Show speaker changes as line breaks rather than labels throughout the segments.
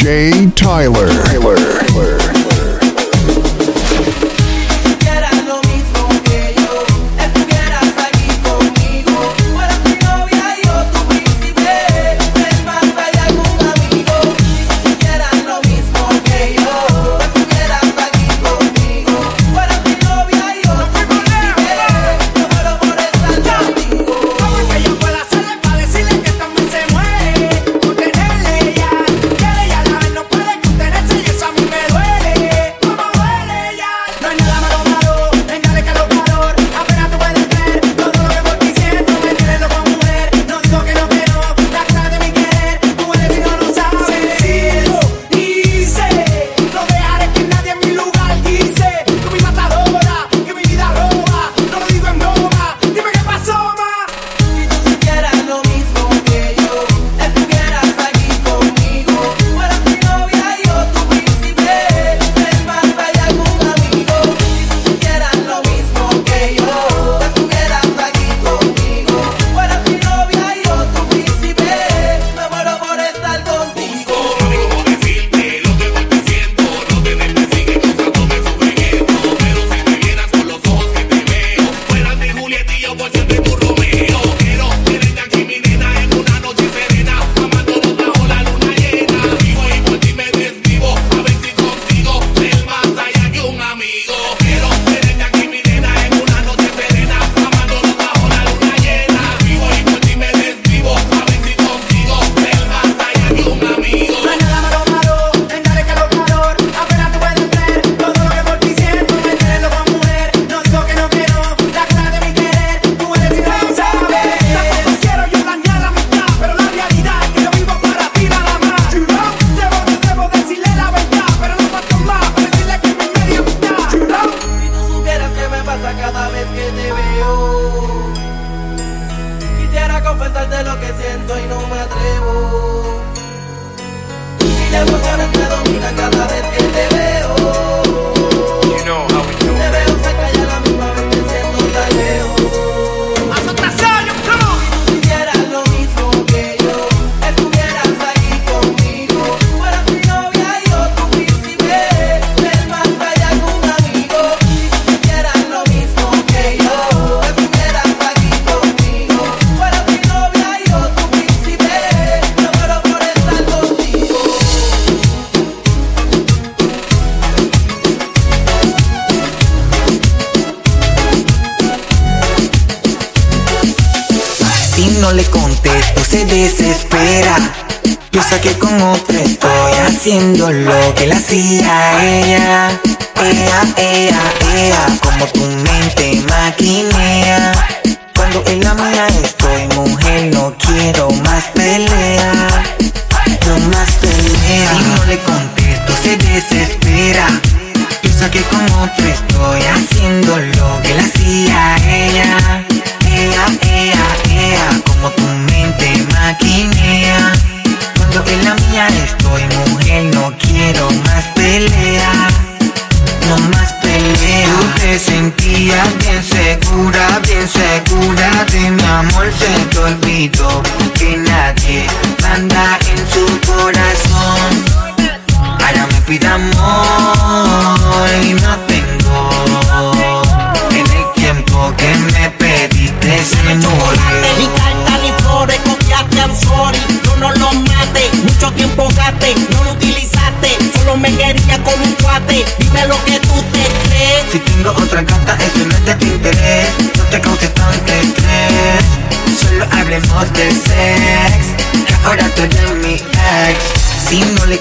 DJ Tyler. Tyler.
Haciendo lo que le hacía ella. Ella, ella, ella, como tu mente maquinea. Cuando en la mía estoy, mujer, no quiero más pelea. No más pelea. Si no le contesto, se desespera. Piensa que con otro estoy haciendo lo que le hacía ella. Ella, ella, ella, como tu mente maquinea. En la mía estoy, mujer, no quiero más pelea. No más pelea. Tú te sentías bien segura, bien segura de mi amor. Se te olvidó Eres mi ex. Si no le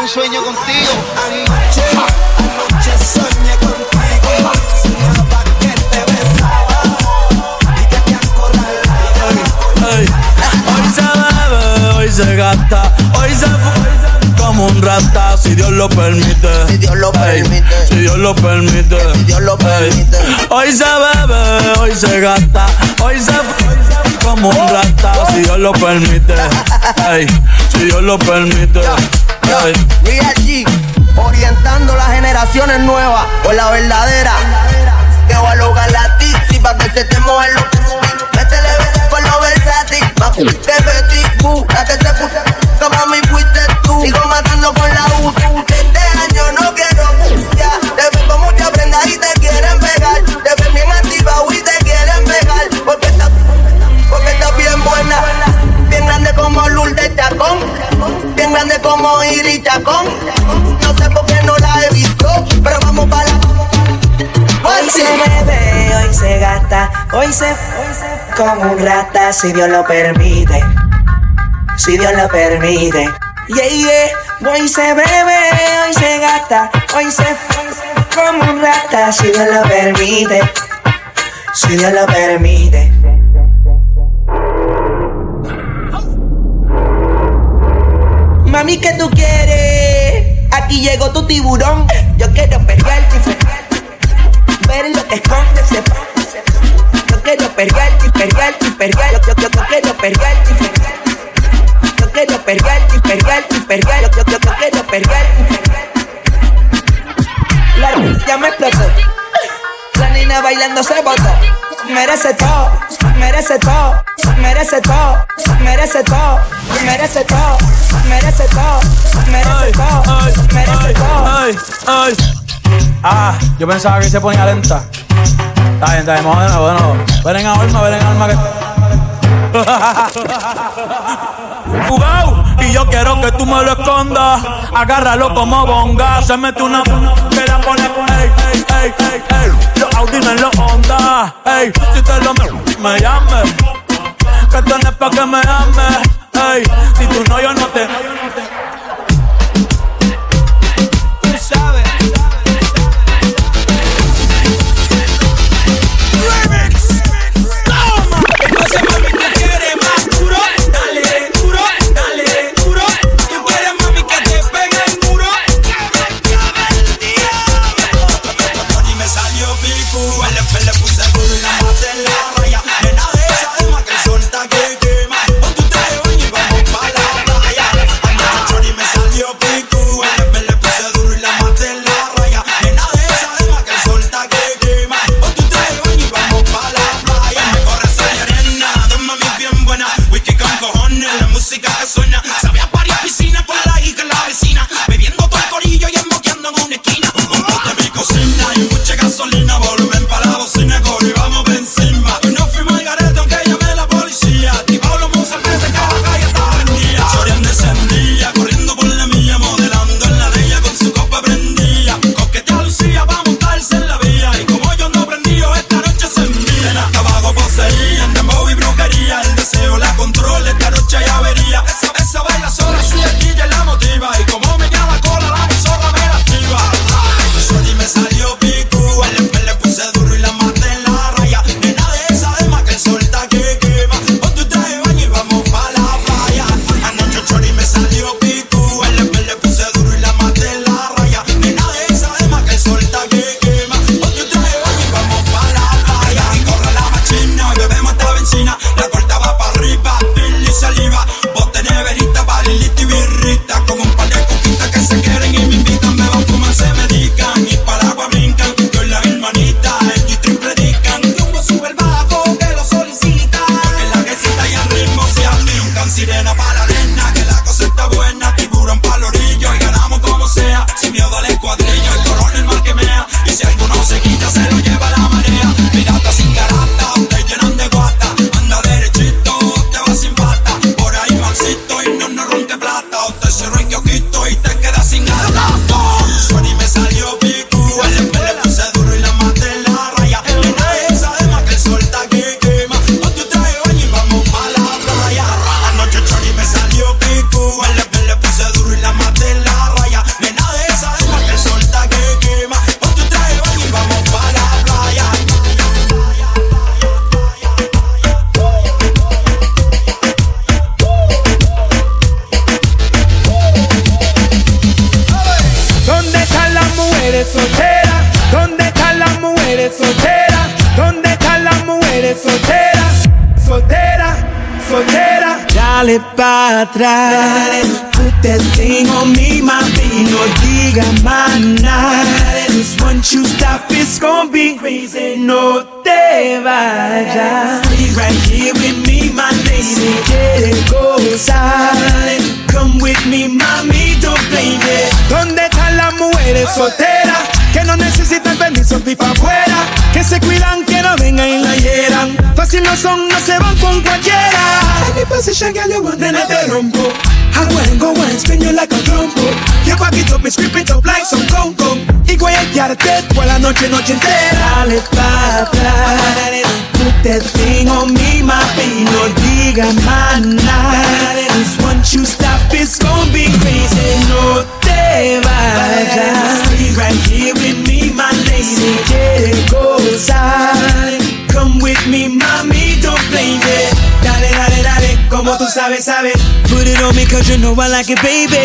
Un sueño contigo.
Anoche, anoche soñé contigo. Soñaba que te besaba. Y que te acorralaba.
Hoy se bebe, hoy se gasta, hoy se fue como un rata, si Dios lo permite.
Si Dios lo
Ey,
permite.
Si Dios lo permite.
Si Dios lo
Ey,
permite.
Hoy se bebe, hoy se gasta, hoy se fue como un rata, si Dios lo permite. Ey, si Dios lo permite.
Real G, orientando las generaciones nuevas por la verdadera. Que voy a lograr la tixi pa' que se te mojen los Métele con lo versátil, pa' que Betty Boo, la que se puso como mi fuiste tú. Sigo matando con la U, Chacón. No sé por qué no la he visto, pero vamos para la.
Hoy se bebe, hoy se gasta, hoy se como un rata si Dios lo permite. Si Dios lo permite. Yeah, yeah. Hoy se bebe, hoy se gasta, hoy se como un rata si Dios lo permite. Si Dios lo permite.
Mami, ¿qué tú quieres? Aquí llegó tu tiburón. Yo quiero perrearte y. Ver lo que esconde ese Yo quiero perrearte y perrearte y. Yo, yo, yo, quiero perrearte y. Yo quiero perrearte y perrearte y. Yo, yo, yo, quiero fregarte. La ya me explotó. La niña bailando se botó. Merece todo, merece todo, merece todo, merece todo, merece todo, merece todo, merece todo, merece todo.
Ah, yo pensaba que se ponía lenta. Está bien, está bien, de nuevo. Ven en alma, ven en alma que. Jugao, y yo quiero que tú me lo escondas. Agárralo como bonga. Se mete una que la pone ey, ey, ey, ey, ey. Los Audi en los Honda. Ey, si te lo me, me llames. Que tenés pa' que me ames. Ey, si tú no, yo no te.
Para atrás. Thing on me, mami. No diga más nada. Cause once you stop, it's gonna be crazy. No te vayas. Stay right here with me, my lady. Quiere gozar. Come with me, mami. Don't blame it. ¿Dónde están las mujeres solteras? Que no necesitan permiso ni pa' afuera. Que se cuidan, que no vengan y la hieran. Fácil no son, position, girl, you want, te rompo. I go and go and spin you like a trompo. You back it up, me scrape it up like some conco. Y voy a guiarte por la noche, noche entera. Dale pa' atrás. Put that thing on me, my baby. No diga más nada. once you stop, it's gonna sabes, sabes. Put it on me, cause you know I like it, baby.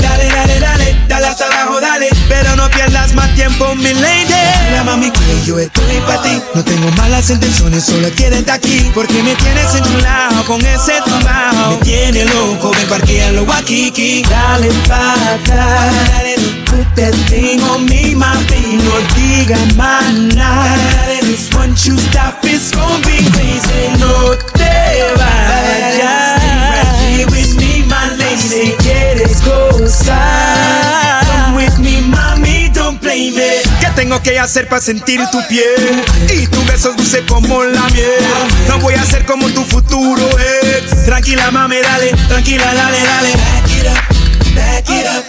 Dale, dale, dale, dale hasta abajo, dale. Pero no pierdas más tiempo, mi lady. La mami que yo estoy para ti. No tengo malas intenciones, solo de aquí. Porque me tienes enchulado con ese tumbao. Me tiene loco, ven parquealo aquí, Dale pa' atrás. Put that thing on me, mami. No digas más nada. once you stop, it's gonna be crazy. No te vayas. Lady. Quieres gozar. Come with me, mami, don't blame it. ¿Qué tengo que hacer para sentir tu piel? Y tu besos dulce como la miel. No voy a ser como tu futuro ex. Tranquila, mami, dale. Tranquila, dale, dale. Back it up, back it up.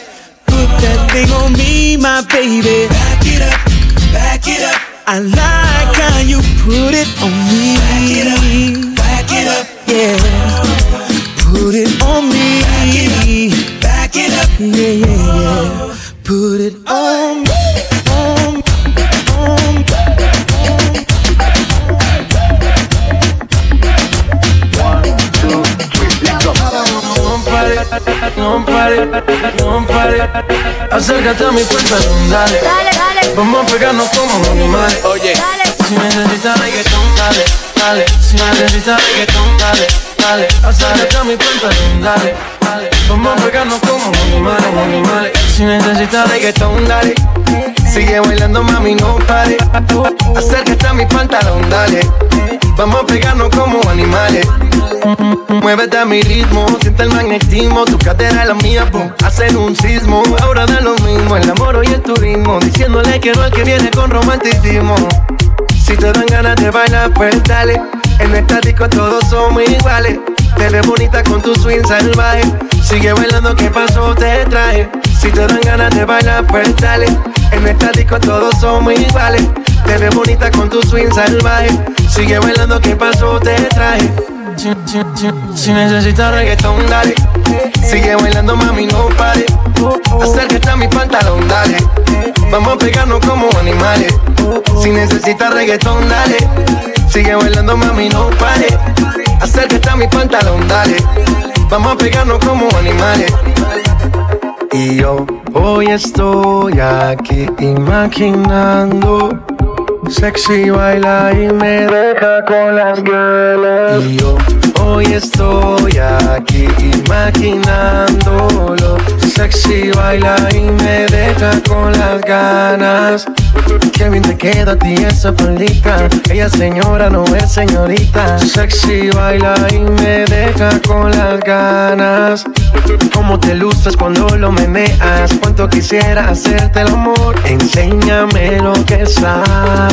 Put that thing on me, my baby. Back it up, back it up. I like how you put it on me. Back it up, back it up, yeah. Put it on me. Yeah, yeah, yeah. Put it on me, on me, on me.
No pare, no pare, no pare. Acércate a mi pantalón, dale.
Dale, dale,
Vamos a pegarnos como animales.
Oye,
dale.
Si necesitas reggaetón, dale, dale. Si necesitas reggaetón, dale, dale. Acércate a mi pantalón, dale, a pegarnos como animales, animales. Si necesitas reggaetón, dale.
Sigue bailando, mami, no pare. Acércate a mi pantalón, dale. Vamos a pegarnos como animales. Muévete a mi ritmo, siente el magnetismo. Tu cadera es la mía, pum, hacen un sismo. Ahora da lo mismo, el amor y el turismo. Diciéndole que no al que viene con romanticismo. Si te dan ganas de bailar, pues dale. En esta disco todos somos iguales. Te ves bonita con tu swing salvaje. Sigue bailando, ¿qué pasó? Te traje. Si te dan ganas de bailar, pues dale. En esta disco todos somos iguales. Te ves bonita con tu swing salvaje. Sigue bailando, ¿qué pasó? Te traje.
Si, si, si, si necesitas reggaetón,
Reggaetón, dale. Sigue bailando, mami, no pare. Acércate a mi pantalón, dale. Vamos a pegarnos como animales. Si necesitas reggaetón, dale. Sigue bailando, mami, no pare. Acércate a mi pantalón, dale. Vamos a pegarnos como animales. Y yo hoy estoy aquí imaginando. Sexy baila y me deja con las ganas. Y yo hoy estoy aquí imaginándolo. Sexy baila y me deja con las ganas. Qué bien te queda a ti esa faldita. Ella señora no es señorita. Sexy baila y me deja con las ganas. Cómo te luces cuando lo meneas. Cuánto quisiera hacerte el amor. Enséñame lo que sabes.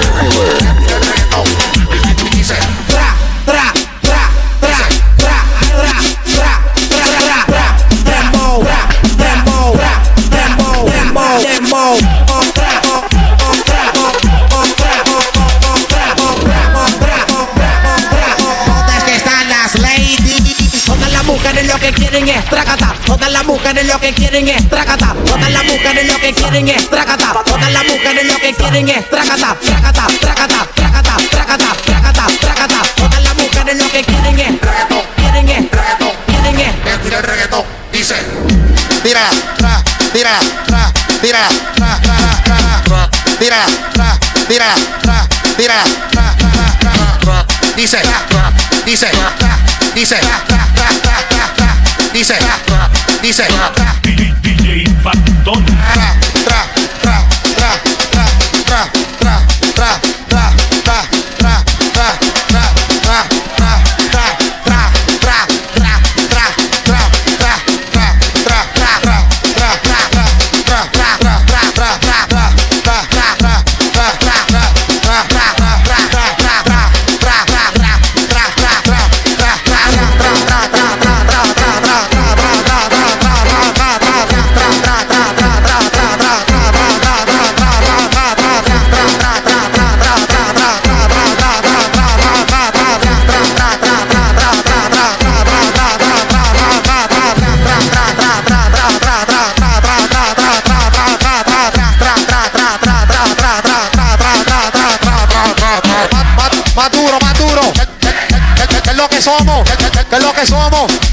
Dice, somos? ¿Qué, es lo que somos?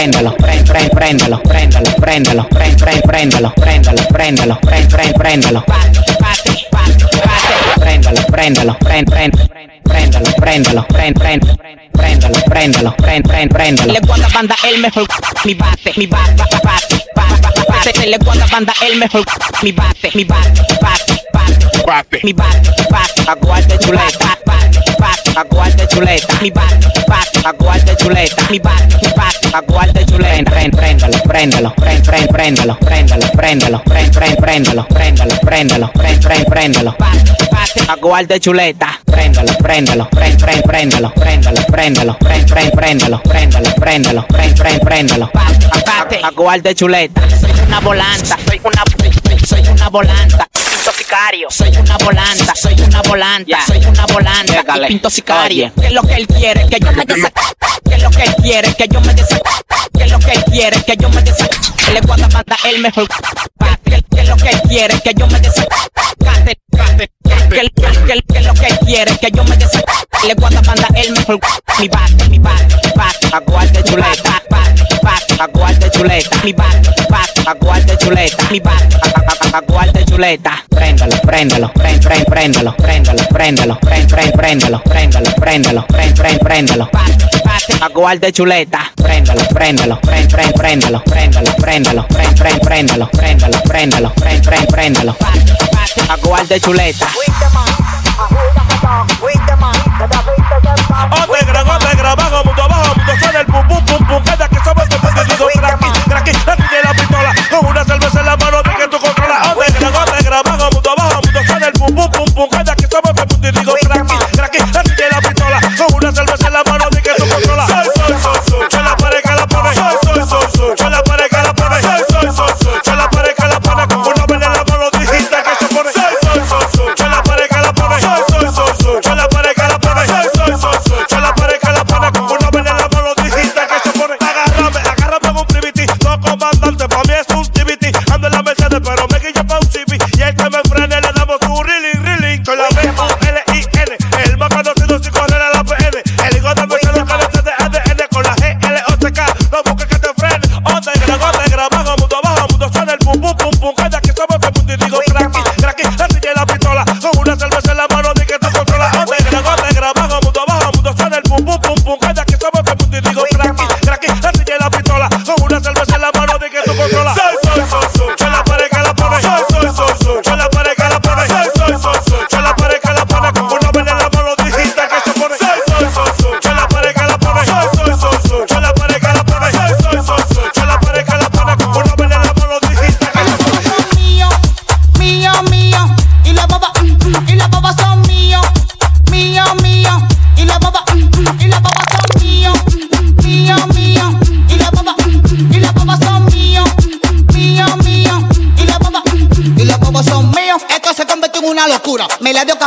Préndalo, préndalo, préndalo, préndalo, préndalo, préndalo, préndalo, préndalo, préndalo. Préndalo, préndalo, préndalo, préndalo, prend, préndalo, préndalo, prend, prend, préndalo. Le guarda banda el mejor, mi bate, mi bate, bate, bate, bate. Le guarda banda el mejor, mi bate, mi bate, bate, bate, mi bate, bate, aguarde chuleta, bate, bate, aguarde chuleta, mi bate, bate, aguarde chuleta, mi bate, bate, aguarde chuleta. Préndalo, préndalo, préndalo, préndalo, préndalo, prend, préndalo, préndalo, préndalo, prend, prend, préndalo, bate, aguarde chuleta, préndalo, préndalo, préndalo, préndalo, préndalo, préndalo, préndalo, préndalo, prend, prend, préndalo, bate, bate, aguarde chuleta. Soy una volanta, soy una, soy una volanta. Pinto sicario, soy una volanta, soy una volanta, soy una volanta. Y pinto sicario. ¿Qué es lo que él quiere? Que yo me desac... ¿Qué es lo que él quiere? Que yo me desac... ¿Qué es lo que él quiere? Que yo me desac... Le guarda banda el mejor. ¿Qué qué es lo que él quiere? Que yo me desac... Cante, cante, ¿Qué qué- qué- qué es lo que él quiere? Que yo me desac... Le guarda banda el mejor. Mi bate, mi bate, bate, aguarde chuleta, aguarde chuleta, mi bata, bata, aguarde chuleta, mi bata, aguarde chuleta. Préndalo, préndalo, prend, prend, préndalo, préndalo, préndalo, prend, prend, préndalo, préndalo, préndalo, prend, prend, préndalo. Bate, aguarde chuleta. Préndalo, préndalo, prend, prend, préndalo, préndalo, préndalo, prend, prend, préndalo, préndalo, prend, prend, aguarde chuleta.
O te grabó, te grabó, punto abajo, el pum pum pum pum, que
Drake, Drake,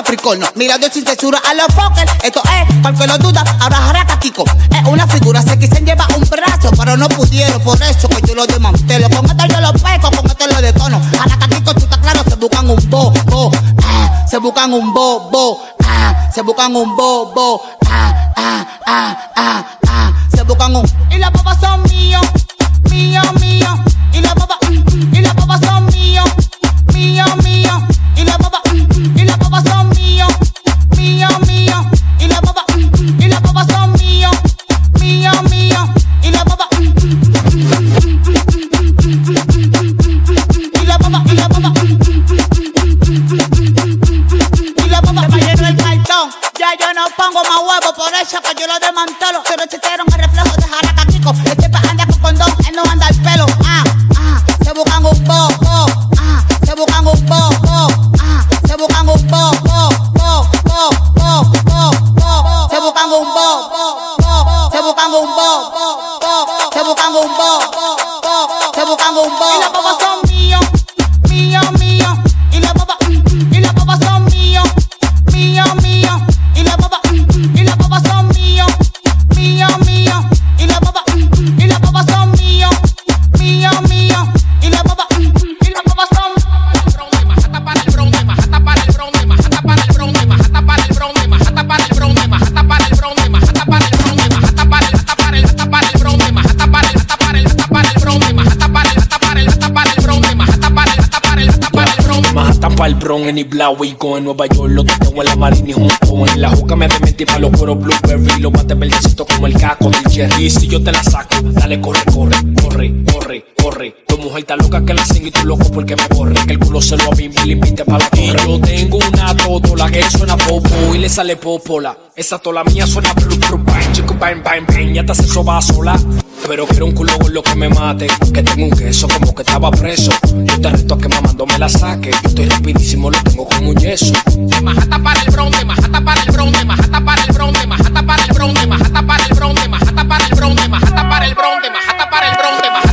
Capricornio. Mirando sin censura a los Fokker. Esto es, para que lo duda, ahora Harakakiko. Es una figura, se quisieron llevar un brazo, pero no pudieron. Por eso que yo lo desmantelo. Con esto yo lo peco, con esto lo detono. Jaraca Kiko, tú estás claro, se buscan un bo, bo. Ah, ah, se buscan un bobo ah, se buscan un bobo. Ah, ah, ah, ah, ah. Se buscan un. Y las papas son míos, mío, mío. Y las papas, y las papas son míos, mío, mío.
cabrón en Ibla, y en Nueva York, lo que tengo en la marina es Como en la juca me dementí pa' los puros blueberry. Lo bate verdecito como el caco del cherry. Si yo te la saco, dale, corre, corre, corre, corre, corre. Tu mujer está loca que la sin y tú loco porque me corre. Que el culo se lo a mí y le invite pa' la torre. Y yo tengo una totola que suena popo y le sale popola. Esa tola mía suena blu, blu, bang, chico, bang, bang, bang. Ya te se soba sola. Pero quiero un culo con lo que me mate. Que tengo un queso como que estaba preso. Yo te reto a que mamando me la saque. Yo estoy rapidísimo, lo tengo como un yeso.
De majata para el bron, majata Majata para el bronce, majata para el bronce, majata para el bronce, majata para el bronce, majata para el bronce, majata para el
bronce.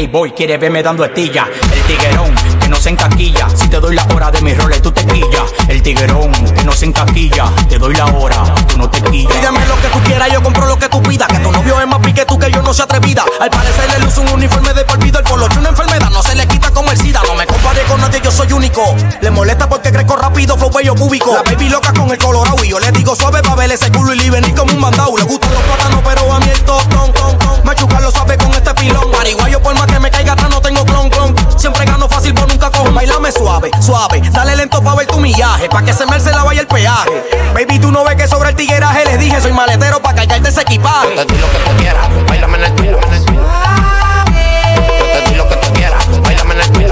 playboy, quiere verme dando estilla. El tiguerón que no se encaquilla. Si te doy la hora de mis roles, tú te quillas. El tiguerón que no se encaquilla. Te doy la hora, tú no te quillas.
Pídeme lo que tú quieras, yo compro lo que tú pidas. Que tu novio es más pique tú que yo no se atrevida. Al parecer le luce un uniforme de por. El color de una enfermedad no se le quita como el SIDA. No me comparé con nadie, yo soy único. Le molesta porque crezco rápido, flow bello cúbico. La baby loca con el colorado y yo le digo suave pa' verle ese culo y libre ni como un mandado. Le gustan los plátanos, pero a mí el top, ton, ton, ton. Machucarlo sabe con este pilón. Pariguayo por más que me caiga atrás no tengo clon, clon. Siempre gano fácil, pero nunca cojo. Bailame suave, suave. Dale lento pa' ver tu millaje, pa' que se merce la vaya el peaje. Baby, tú no ves que sobre el tigueraje les dije, soy maletero pa' cargarte ese equipaje.
Yo te di lo que tú quieras, bailame en el tuyo. Yo te di lo que tú quieras, bailame en el en.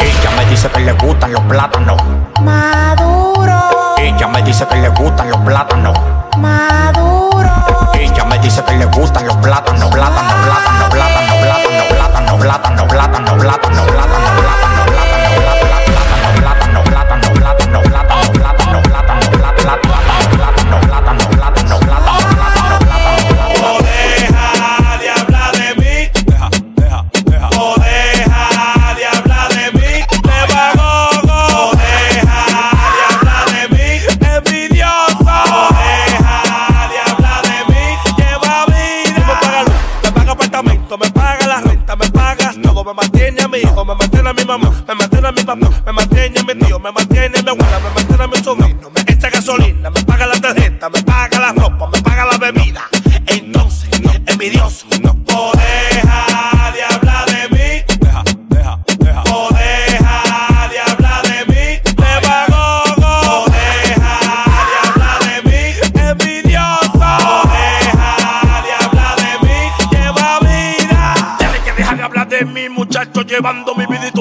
Ella me dice que le gustan los plátanos.
Maduro.
Ella me dice que le gustan los plátanos. plátano, plátano, plátano.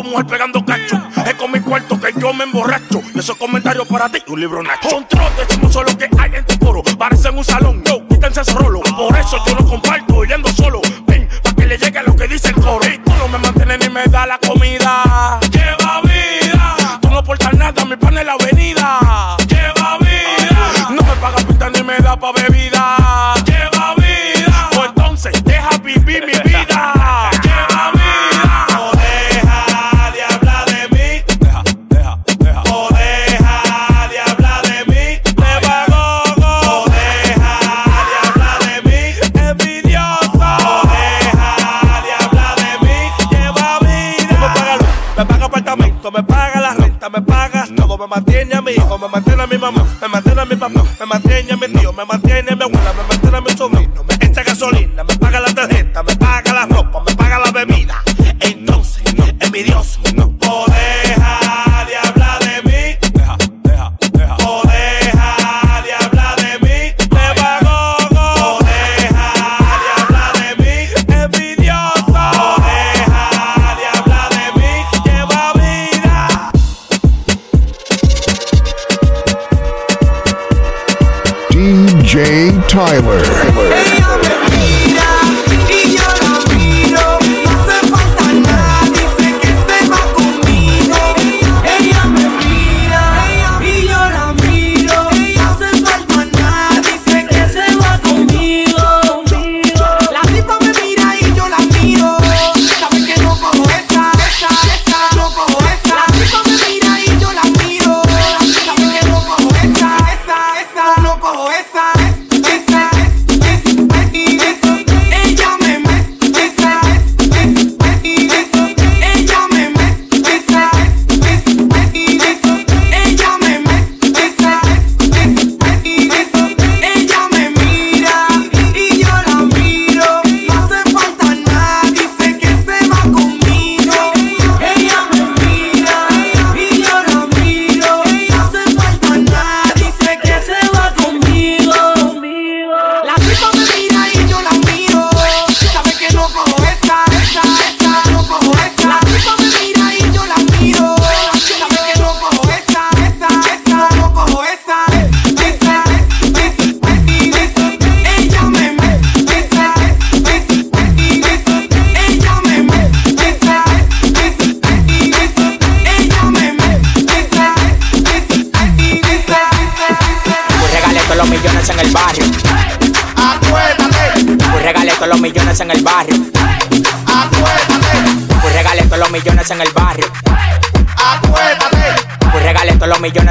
mujer pegando cacho. Es con mi cuarto que yo me
emborracho. Y esos comentarios para ti, un libro nacho. Son trotes, somos solo que hay en tu coro. Parecen un salón, no, quítense ese rolo. Por eso yo no comparto, yendo mantiene a mi hijo, me mantiene a mi mamá, me mantiene a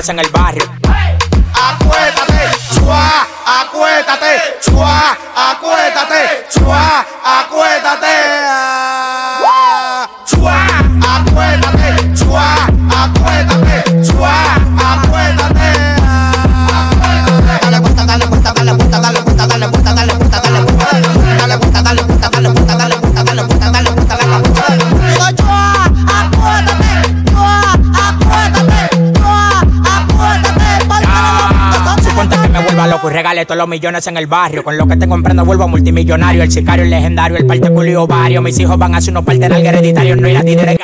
en el barrio. Y regalé todos los millones en el barrio. Con lo que te comprendo vuelvo multimillonario. El sicario, el legendario, el parte culo y ovario. Mis hijos van a hacer unos partes de hereditarios, no ir a títere.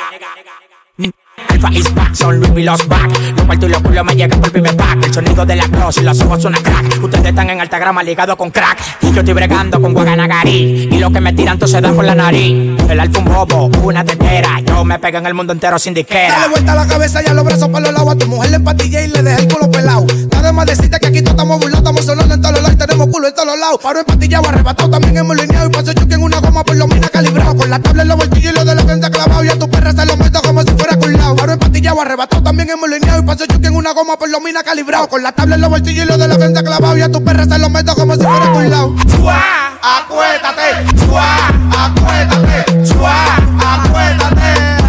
Son Louis los back. Los cuartos y los culos me llegan por primer pack. El sonido de la cross y los ojos suena crack. Ustedes están en alta grama ligados con crack. Yo estoy bregando con Guaganagari. Y lo que me tiran todo se da por la nariz. El alfa un bobo, una tetera. Yo me pego en el mundo entero sin disquera.
Dale vuelta a la cabeza y a los brazos para los lados. A tu mujer le empatillé y le dejé el culo pelado. Nada más decirte que aquí todos estamos burlados, estamos sonando en todos lados y tenemos culo en todos lados. Paro empatillado, arrebatado, también hemos lineado. Y paso choque en una goma por lo menos calibrado. Con la tabla en los bolsillos y lo de la defensa clavado. Y a tu perra se lo meto como si fuera culado. Empatillado, arrebatado, también hemos lineado. Y paso choque en una goma por lo menos calibrado. Con la tabla en los bolsillos y lo de la defensa clavado. Y a tu perra se lo meto como si fuera culado.
Chua, acuérdate, chua, acuérdate, chua, acuérdate.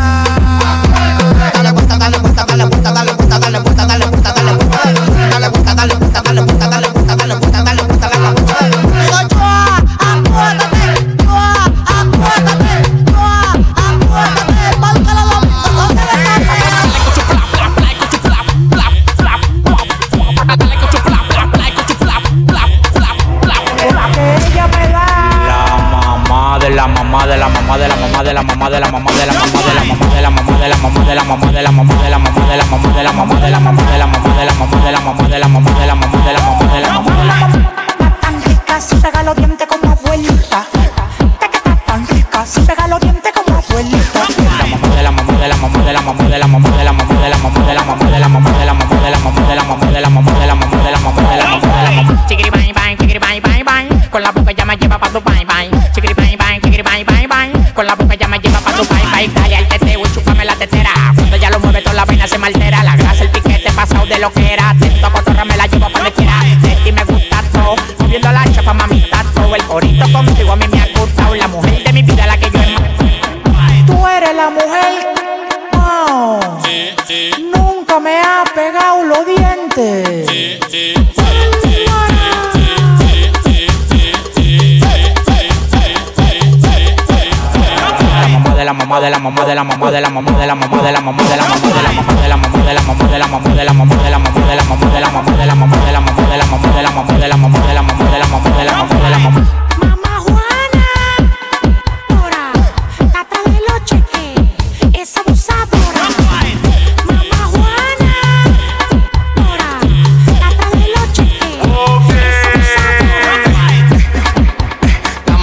De la mamá
de la mamá de la mamá de la mamá de la mamá de la mamá de la mamá de la mamá de la mamá de la mamá de la mamá de la mamá de la mamá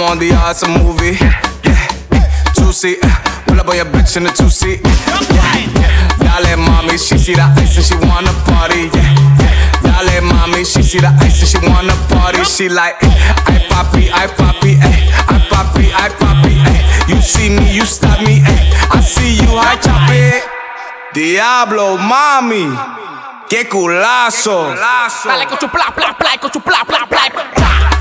on the awesome movie. Yeah. Two seat. Pull up on your bitch in the two seat. Yeah. She see the ice and she wanna party. Yeah. Dale, mommy. She see the ice and she wanna party. She like, I papi, I papi, ay. I papi, I papi, ay. You see me, you stop me, ay. I see you, I chop it. Diablo, mami. Qué culazo.
Dale con tu pla pla pla, con tu pla pla pla.